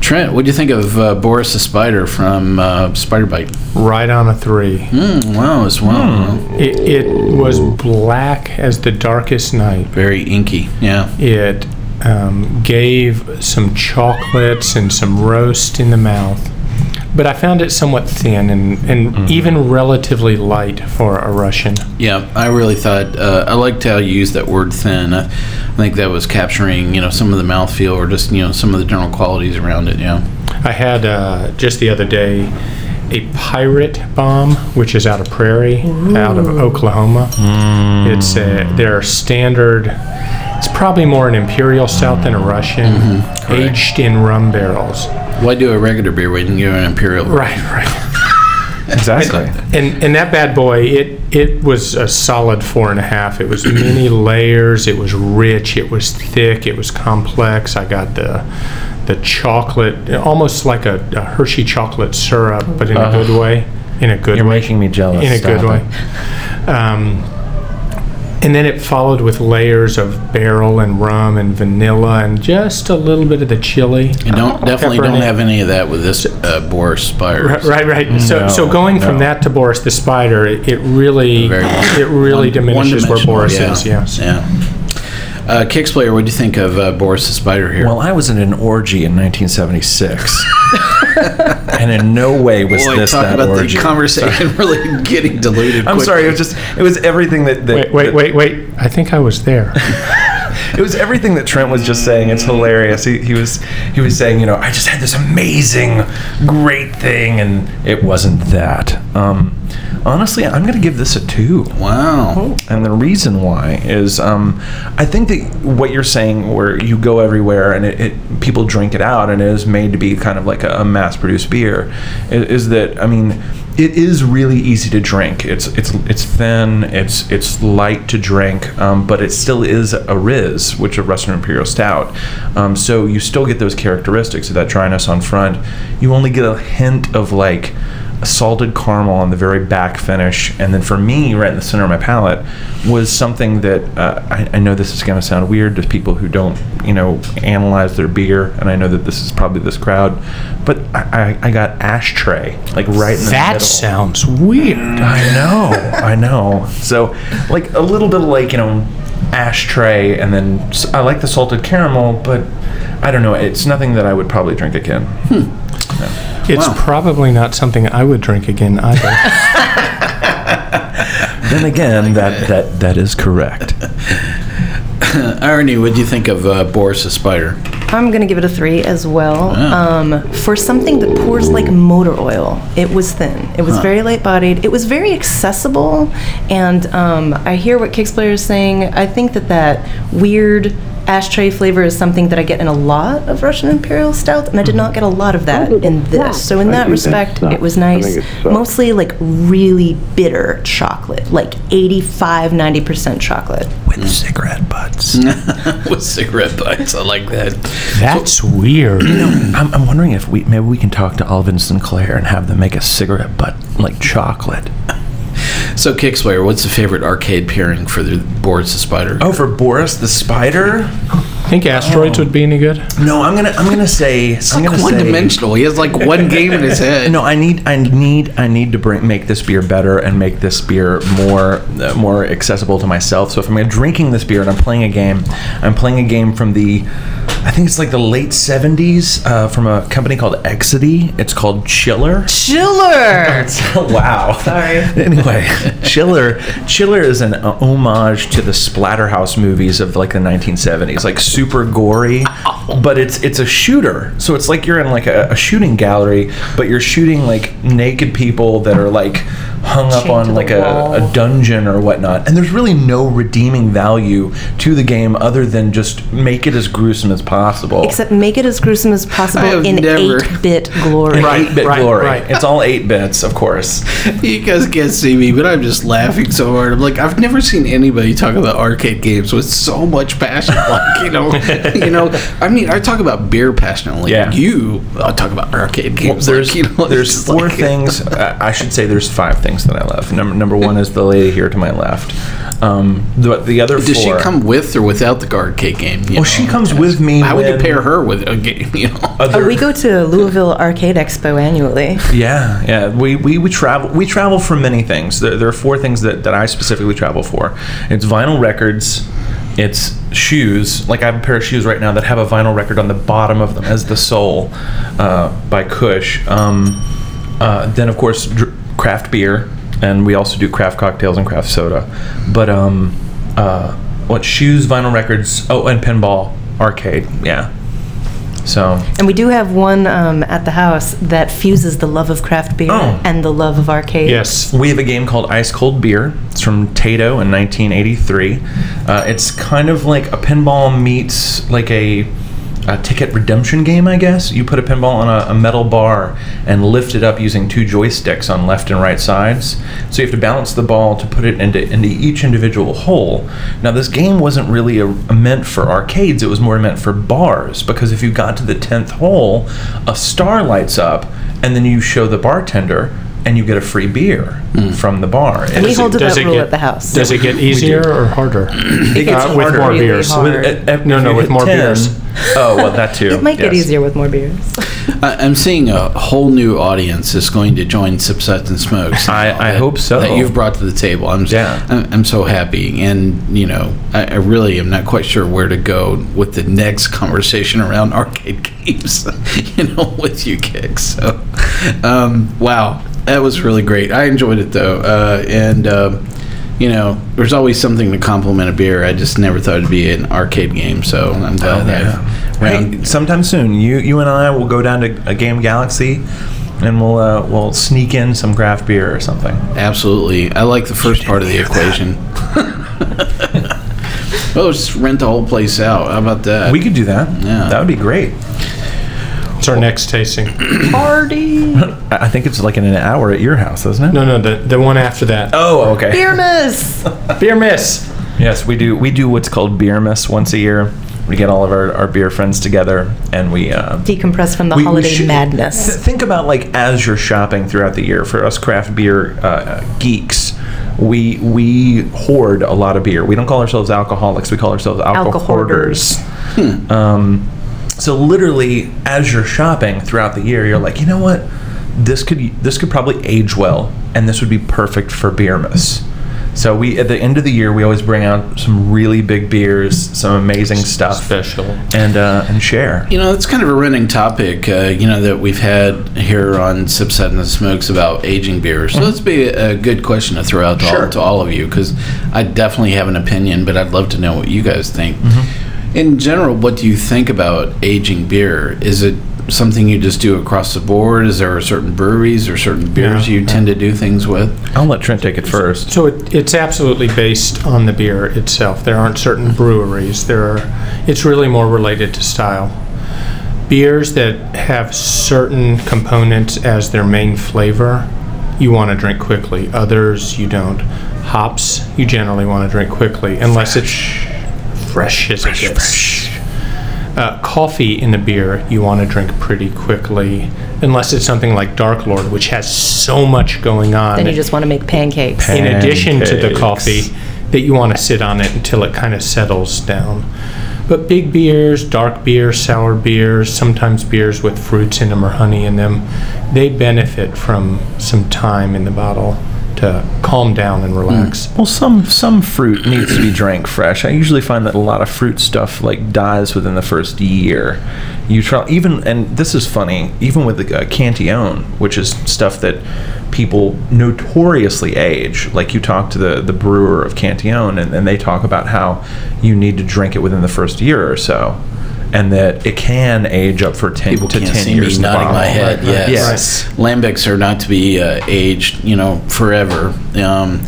Trent, what do you think of uh, Boris the Spider from uh, Spider Bite? Right on a three. Mm, wow, as well. It, it was black as the darkest night. Very inky. Yeah. It um, gave some chocolates and some roast in the mouth. But I found it somewhat thin and, and even relatively light for a Russian. Yeah, I really thought uh, I liked how you used that word thin. I, I think that was capturing you know some of the mouthfeel or just you know some of the general qualities around it. Yeah. I had uh, just the other day a pirate bomb, which is out of Prairie, out of Oklahoma. It's a, their standard. It's probably more an imperial stout than a Russian, aged in rum barrels. Why do a regular beer when you do an imperial? Right, right. Exactly. And and that bad boy, it it was a solid four and a half. It was many layers. It was rich. It was thick. It was complex. I got the the chocolate, almost like a, a Hershey chocolate syrup, but in a good way. In a good way. You're way. making me jealous. in a Stop good it. way. Um, and then it followed with layers of barrel and rum and vanilla and just a little bit of the chili. You don't definitely Pepper in don't it. have any of that with this uh, Boris Spire. Right, right. right. So, so No, going from no. that to Boris the Spider, it, it really, Very it really diminishes where one-dimensional, Boris yeah. is. Yes. Yeah. Uh, Kicks player, what do you think of uh, Boris the Spider here? Well, I was in an orgy in 1976, and in no way was Boy, this talk that about orgy. the conversation really getting diluted. I'm quickly. sorry. It was just. It was everything that. that Wait, wait, wait, wait. I think I was there. It was everything that Trent was just saying. It's hilarious. He, he was he was saying, you know, I just had this amazing, great thing, and it wasn't that. Um, honestly, I'm going to give this a two. Wow. And the reason why is, um, I think that what you're saying, where you go everywhere and it, it people drink it out, and it is made to be kind of like a, a mass-produced beer, is, is that I mean, it is really easy to drink. It's it's it's thin. It's it's light to drink, um, but it still is a Riz, which is a Russian Imperial Stout. Um, so you still get those characteristics of that dryness on front. You only get a hint of like salted caramel on the very back finish, and then for me, right in the center of my palate, was something that uh, I, I know this is going to sound weird to people who don't, you know, analyze their beer, and I know that this is probably this crowd, but I, I, I got ashtray like right in the That middle. sounds weird. I know, I know. So, like a little bit of like you know, ashtray, and then I like the salted caramel, but I don't know. It's nothing that I would probably drink again. It's Wow. probably not something I would drink again either. Then again, that that that is correct. Irony, what do you think of uh, Boris the Spider? I'm gonna give it a three as well. Um, for something that pours like motor oil, it was thin. It was very light bodied. It was very accessible, and um, I hear what Kicks Player is saying. I think that that weird ashtray flavor is something that I get in a lot of Russian Imperial Stout, and I did mm-hmm. not get a lot of that oh, in this. So in that respect, it was nice. Mostly like really bitter chocolate, like 85, 90% chocolate. With mm. cigarette butts. With cigarette butts. I like that. That's weird. I'm, I'm wondering if we maybe we can talk to Olive & Sinclair and have them make a cigarette butt like chocolate. So, Kicksplayer, what's the favorite arcade pairing for the Boris the Spider? Oh, for Boris the Spider? Think asteroids would be any good? No, I'm gonna I'm gonna say it's I'm like gonna one say- dimensional. He has like one game in his head. No, I need, I need, I need to bring make this beer better and make this beer more, uh, more accessible to myself. So if I'm drinking this beer and I'm playing a game, I'm playing a game from the, I think it's like the late '70s uh, from a company called Exidy. It's called Chiller. Chiller! wow. Sorry. Anyway, Chiller, Chiller is an uh, homage to the Splatterhouse movies of like the 1970s, like super gory, but it's it's a shooter. So it's like you're in like a, a shooting gallery, but you're shooting like naked people that are like hung up on like a, a dungeon or whatnot. And there's really no redeeming value to the game other than just make it as gruesome as possible. Except make it as gruesome as possible in never- 8-bit glory. Right. 8-bit right, glory. right. It's all 8 bits, of course. You guys can't see me, but I'm just laughing so hard. I'm like, I've never seen anybody talk about arcade games with so much passion. Like, you know, you know. I mean, I talk about beer passionately. Yeah. You uh, talk about arcade Well, games. there's like, you know, there's four like- things. uh, I should say there's five things that I love. Number number one is the lady here to my left. Um, the, the other Does four. she come with or without the arcade game? you Well, she comes with me. How would you pair her with a game? You know. other- Oh, we go to Louisville Arcade Expo annually. Yeah, yeah. We, we, we travel we travel for many things. There, there are four things that, that I specifically travel for. It's vinyl records, it's shoes. Like I have a pair of shoes right now that have a vinyl record on the bottom of them as the sole uh, by Kush. Um, uh, then of course dr- craft beer, and we also do craft cocktails and craft soda. But um, uh, what shoes, vinyl records? Oh, and pinball arcade. Yeah. So And we do have one um, at the house that fuses the love of craft beer Oh. and the love of arcade. Yes. We have a game called Ice Cold Beer. It's from Taito in 1983. Uh, it's kind of like a pinball meets like a, a ticket redemption game, I guess. You put a pinball on a, a metal bar and lift it up using two joysticks on left and right sides. So you have to balance the ball to put it into, into each individual hole. Now, this game wasn't really a, a meant for arcades, it was more meant for bars because if you got to the 10th hole, a star lights up and then you show the bartender and you get a free beer from the bar. And we hold to Does that it rule get- at the house. Does it get easier or harder? it gets Uh, with more Really beers. hard. With, No, no, with more 10 beers. Oh, well, that too. It might get yes. easier with more beers. I- I'm seeing a whole new audience is going to join Sip Suds and Smokes. I- now I that- hope so. That you've brought to the table. I'm Yeah. I'm, I'm so happy, and you know, I, I really am not quite sure where to go with the next conversation around arcade games. you know, with you kicks. So, um, wow, that was really great. I enjoyed it though, uh, and. Um, you know, there's always something to compliment a beer. I just never thought it'd be an arcade game, so I'm glad Oh, that yeah. Hey, sometime soon, you you and I will go down to a Game Galaxy, and we'll uh, we'll sneak in some craft beer or something. Absolutely. I like the first part of the equation. well, just rent the whole place out. How about that? We could do that. Yeah. that would be great. It's our next tasting. Party! I I think it's like in an hour at your house, isn't it? No, no, the, the one after that. Oh, okay. Beer miss! Beer miss. Yes, we do. We do what's called beer miss once a year. We get all of our, our beer friends together, and we uh, Decompress from the we- we holiday should- madness. Th- think about like as you're shopping throughout the year. For us craft beer uh, geeks, we we hoard a lot of beer. We don't call ourselves alcoholics. We call ourselves alcohol Alcohoarders. hoarders. Um, so literally, as you're shopping throughout the year, you're like, you know what? This could this could probably age well, and this would be perfect for beer miss. So we at the end of the year we always bring out some really big beers, some amazing stuff, Special. and uh, and share. You know, it's kind of a running topic, uh, you know, that we've had here on Sip and the Smokes about aging beers. So let's be a good question to throw out to, Sure. all, to all of you because I definitely have an opinion, but I'd love to know what you guys think. Mm-hmm. In general, what do you think about aging beer? Is it something you just do across the board? Is there certain breweries or certain beers Yeah, you tend to do things with? I'll let Trent take it first. So it, it's absolutely based on the beer itself. There aren't certain breweries. There are. It's really more related to style. Beers that have certain components as their main flavor, you want to drink quickly. Others you don't. Hops you generally want to drink quickly unless it's fresh as it gets. Uh, coffee in a beer you want to drink pretty quickly unless it's something like Dark Lord, which has so much going on. Then you just want to make pancakes. in addition to the coffee that you want to sit on it until it kind of settles down. But big beers, dark beers, sour beers, sometimes beers with fruits in them or honey in them, they benefit from some time in the bottle to calm down and relax. Well, some some fruit needs to be drank fresh. I usually find that a lot of fruit stuff like dies within the first year. You try even, and this is funny, even with the uh, Cantillon, which is stuff that people notoriously age. Like you talk to the the brewer of Cantillon, and, and they talk about how you need to drink it within the first year or so. And that it can age up for ten People to ten see years. me in the my head. Right, right. Yes. Yes. Lambics are not to be uh, aged, you know, forever. Um,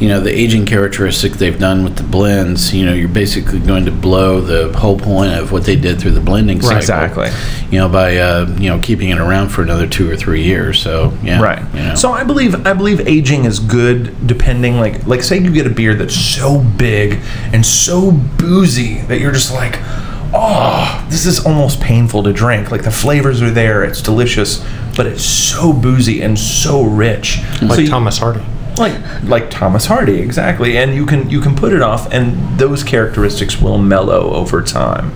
you know, the aging characteristic they've done with the blends, you know, you're basically going to blow the whole point of what they did through the blending cycle. Exactly. You know, by, uh, you know, keeping it around for another two or three years. So, yeah. Right. You know. So I believe I believe aging is good depending like like say you get a beer that's so big and so boozy that you're just like, oh, this is almost painful to drink. Like the flavors are there, it's delicious, but it's so boozy and so rich. Like so you- Thomas Hardy. like like Thomas Hardy, exactly. And you can you can put it off, and those characteristics will mellow over time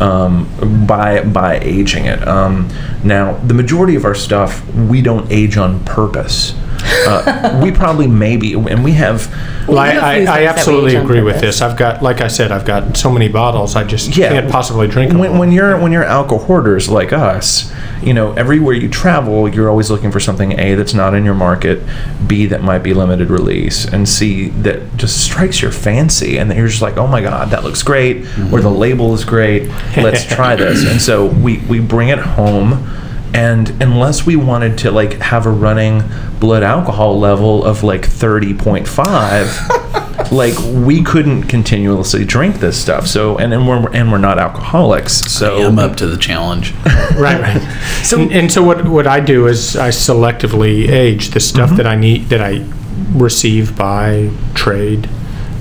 um, by by aging it. Um, now, the majority of our stuff we don't age on purpose. Uh, we probably maybe, and we have. Well, I, we have a I, few I things that we absolutely agree with purpose. this. I've got, like I said, I've got so many bottles, I just Yeah. can't possibly drink them. When, when you're when you're alcohol hoarders like us, you know, everywhere you travel, you're always looking for something a that's not in your market, b that might be limited release, and c that just strikes your fancy, and then you're just like, oh my god, that looks great, or the label is great, let's try this, and so we we bring it home. And unless we wanted to like have a running blood alcohol level of like 30.5, like we couldn't continuously drink this stuff. So and and we're and we're not alcoholics. So I'm up to the challenge. right, right. So- and, and so what what I do is I selectively age the stuff Mm-hmm. that I need that I receive by trade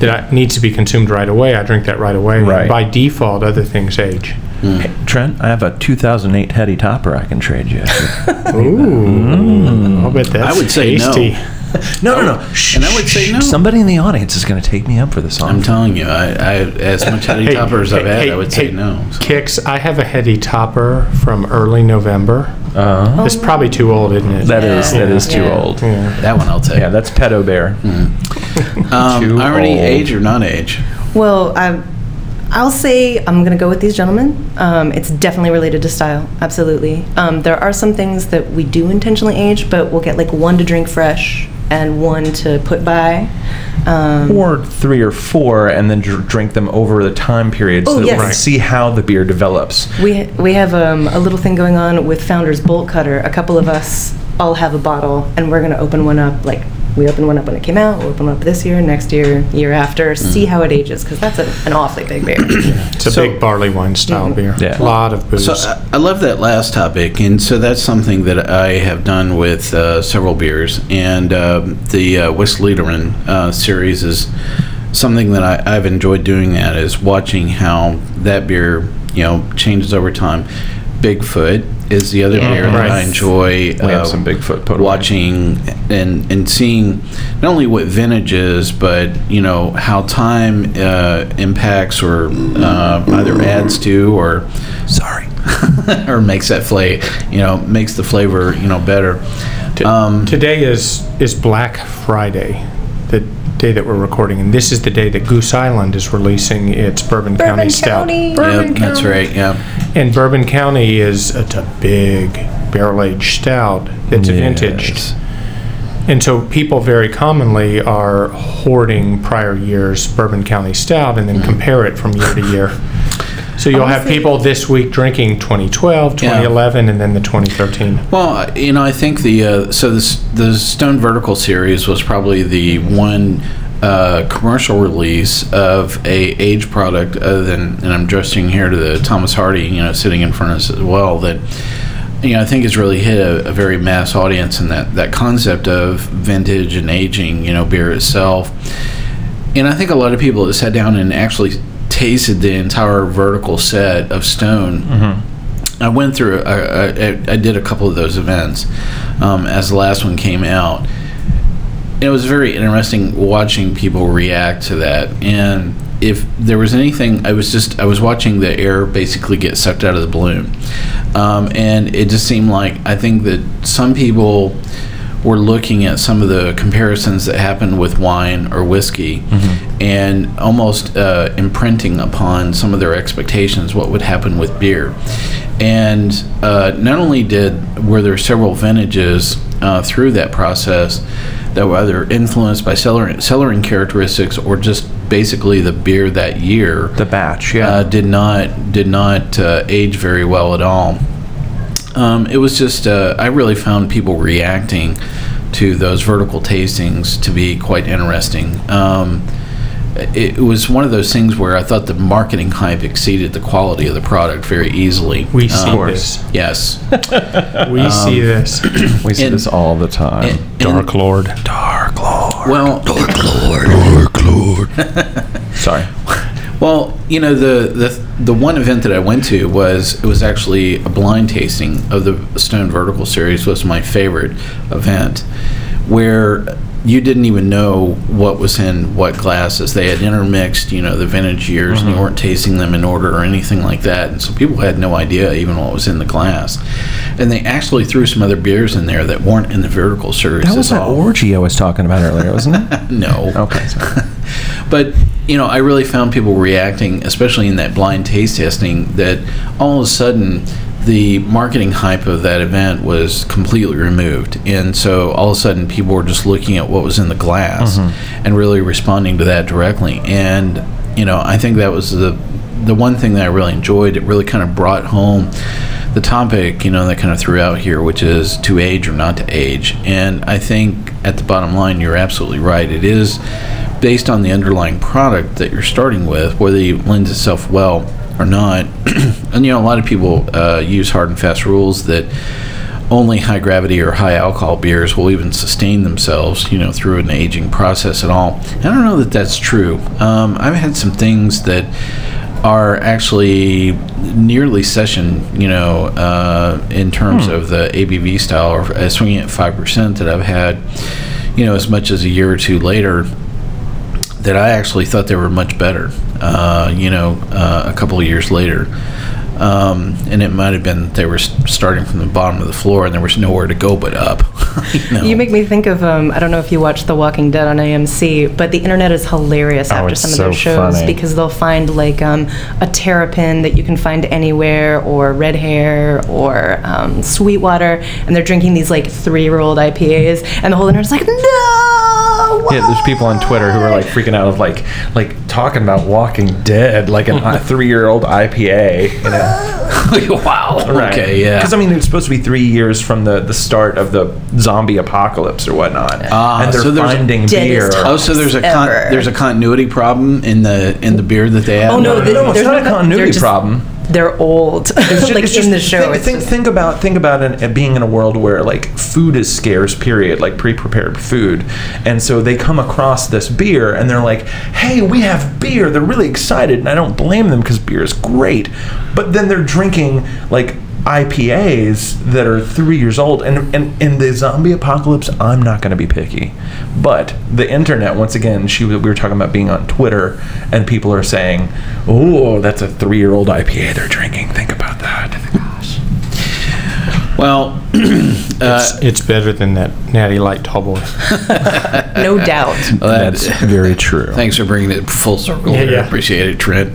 that needs to be consumed right away. I drink that right away. Right. By default, other things age. Hmm. Hey, Trent, I have a 2008 Heady Topper I can trade you. Ooh, hmm. I'll bet that's I would say no. tasty. no, no, no. And I would say no. Somebody in the audience is going to take me up for this I'm telling you, I, I as much heady Hey, topper as I've had, hey, I would say no. So- Kicks, I have a heady topper from early November. Uh, It's probably too old, isn't it? that is that is too Yeah. old. Yeah. That one I'll take. Yeah, that's Pedo Bear. um, too irony, old. age or non-age? Well, I, I'll say I'm going to go with these gentlemen. Um, it's definitely related to style, absolutely. Um, there are some things that we do intentionally age, but we'll get like one to drink fresh and one to put by. Um, Or three or four, and then dr- drink them over the time period so Oh, that we can see how the beer develops. we we have um, a little thing going on with Founders Bolt Cutter. A couple of us I'll have a bottle, and we're gonna open one up. Like we opened one up when it came out. We'll open one up this year, next year, year after. See how it ages, because that's a, an awfully big beer. It's a So- big barley wine style beer. Yeah. A lot of booze. So I- I love that last topic, and so that's something that I have done with uh, several beers, and um, the uh, Whistledoren uh, series is something that I, I've enjoyed doing. That is watching how that beer, you know, changes over time. Bigfoot is the other Yeah. beer that I Right. enjoy. We have some Bigfoot put away. watching and and seeing not only what vintage is, but you know how time uh, impacts or uh, either adds to or sorry or makes that flavor you know makes the flavor you know better. Um, Today is is Black Friday, the day that we're recording, and this is the day that Goose Island is releasing its Bourbon, County Bourbon Stout. County. yeah, that's right. Yeah, And Bourbon County is it's a big barrel aged stout that's Yes. vintaged. And so people very commonly are hoarding prior year's Bourbon County Stout and then mm-hmm. compare it from year to year. So you'll have Honestly- people this week drinking 2012, Yeah. 2011, and then the 2013. Well, you know, I think the uh, so this the Stone Vertical series was probably the one uh, commercial release of a age product other than, and I'm addressing here to the Thomas Hardy, you know, sitting in front of us as well that. You know, I think has really hit a, a very mass audience, and that, that concept of vintage and aging, you know, beer itself. And I think a lot of people that sat down and actually tasted the entire vertical set of Stone I went through. I, I, I did a couple of those events um, as the last one came out. It was very interesting watching people react to that. And if there was anything, I was just I was watching the air basically get sucked out of the balloon, um, and it just seemed like I think that some people were looking at some of the comparisons that happened with wine or whiskey and almost uh, imprinting upon some of their expectations what would happen with beer and uh, not only did were there several vintages uh, through that process that were either influenced by cellaring, cellaring characteristics or just basically the beer that year The batch, yeah. uh, did not did not uh, age very well at all. Um, it was just uh, I really found people reacting to those vertical tastings to be quite interesting. Um, it was one of those things where I thought the marketing hype exceeded the quality of the product very easily. We see Um, this. Yes. We see this. we see and- this all the time. And- and- Dark Lord. Well. Dark Lord. well, Sorry. Well, you know the the the one event that I went to was it was actually a blind tasting of the Stone Vertical series was my favorite event, where you didn't even know what was in what glasses. They had intermixed, you know, the vintage years, and you mm-hmm. weren't tasting them in order or anything like that. And so people had no idea even what was in the glass. And they actually threw some other beers in there that weren't in the Vertical series. That was at that all. orgy I was talking about earlier, wasn't it? No. okay. But you know, I really found people reacting, especially in that blind taste testing, that all of a sudden the marketing hype of that event was completely removed, and so all of a sudden people were just looking at what was in the glass mm-hmm. and really responding to that directly. And you know, I think that was the the one thing that I really enjoyed. It really kind of brought home the topic, you know, that kind of threw out here, which is to age or not to age. And I think at the bottom line, you're absolutely right. It is based on the underlying product that you're starting with, whether it lends itself well or not. and, you know, a lot of people uh, use hard and fast rules that only high gravity or high alcohol beers will even sustain themselves, you know, through an aging process at all. I don't know that that's true. Um, I've had some things that are actually nearly session, you know, uh, in terms of the ABV style, or swinging at five percent that I've had, you know, as much as a year or two later. That I actually thought they were much better, uh, you know, uh, a couple of years later. Um, and it might have been they were starting from the bottom of the floor and there was nowhere to go but up. you, know? You make me think of um, I don't know if you watch The Walking Dead on AMC, but the internet is hilarious Oh, after it's some of so their shows funny. because they'll find like um, a terrapin that you can find anywhere, or Red Hare, or um, Sweetwater, and they're drinking these like three-year-old IPAs, and the whole internet's like, no, Yeah, there's people on Twitter who are like freaking out of like like talking about Walking Dead, like a three-year-old IPA. You know, wow. Right. Okay, yeah. Because I mean, it's supposed to be three years from the the start of the zombie apocalypse or whatnot, Ah, and they're so there's- finding beer. Oh, so there's a con- there's a continuity problem in the in the beer that they have. Oh no, no, th- no, it's there's not a no continuity they're just- problem. They're old, It's ju- like it's in just- the show. Think, think, just- think about think about it, it being in a world where like food is scarce. Period. Like pre-prepared food, and so they come across this beer and they're like, "Hey, we have beer." They're really excited, and I don't blame them because beer is great. But then they're drinking like IPAs that are three years old, and and in the zombie apocalypse, I'm not going to be picky, but the internet once again, she we were talking about being on Twitter, and people are saying, "Oh, that's a three-year-old IPA they're drinking." Think about that. Well, uh, It's, it's better than that Natty Light Tall Boy. no doubt. That's very true. thanks for bringing it full circle. Yeah, here. yeah. Appreciate it, Trent.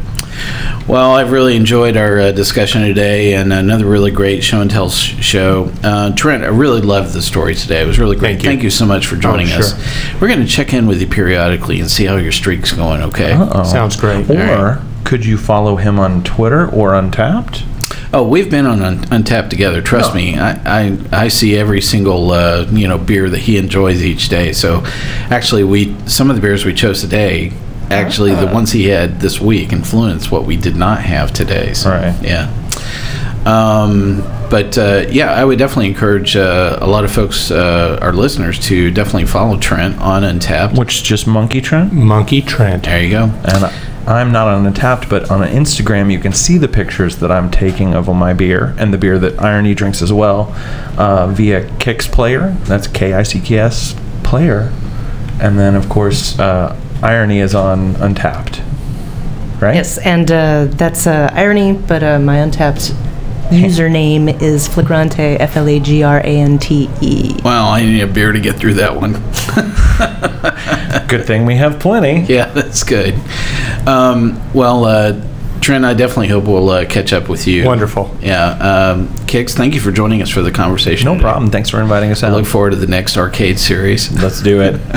Well, I've really enjoyed our uh, discussion today and another really great show and tell sh- show. Uh, Trent, I really loved the story today. It was really great. Thank you. so much for joining Oh, us. sure. We're going to check in with you periodically and see how your streak's going, okay? Uh-oh. Sounds great. Or could you follow him on Twitter or Untappd? Oh, we've been on Un- Untappd together. Trust me, I, I I see every single uh, you know beer that he enjoys each day. So, actually, we some of the beers we chose today, actually the ones he had this week influenced what we did not have today. So, Right. Yeah. Um, but uh, yeah, I would definitely encourage uh, a lot of folks, uh, our listeners, to definitely follow Trent on Untappd. Which is just Monkey Trent. Monkey Trent. There you go. And I'm not on Untappd, but on Instagram you can see the pictures that I'm taking of my beer and the beer that Irony drinks as well uh, via Kicks Player. That's K I C K S Player. And then, of course, uh, Irony is on Untappd. Right? Yes, and uh, that's uh, irony, but uh, my untapped username is Flagrante, F L A G R A N T E. Well, I need a beer to get through that one. Good thing we have plenty. Yeah, that's good. Um, well, uh, Trent, I definitely hope we'll uh, catch up with you. Wonderful. Yeah. Um, Kicks, thank you for joining us for the conversation. No today. problem. Thanks for inviting us I out. look forward to the next arcade series. Let's do it.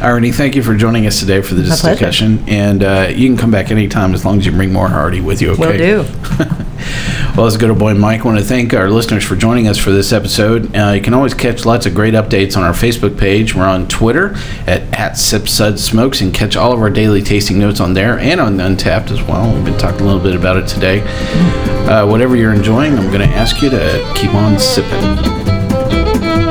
Arnie, thank you for joining us today for the discussion. And uh, you can come back anytime as long as you bring more Hardy with you, okay? Will do. Well, as good boy Mike, I want to thank our listeners for joining us for this episode. Uh, you can always catch lots of great updates on our Facebook page. We're on Twitter at, at SipSudSmokes and catch all of our daily tasting notes on there and on Untappd as well. We've been talking a little bit about it today. Uh, whatever you're enjoying, I'm going to ask you to keep on sipping.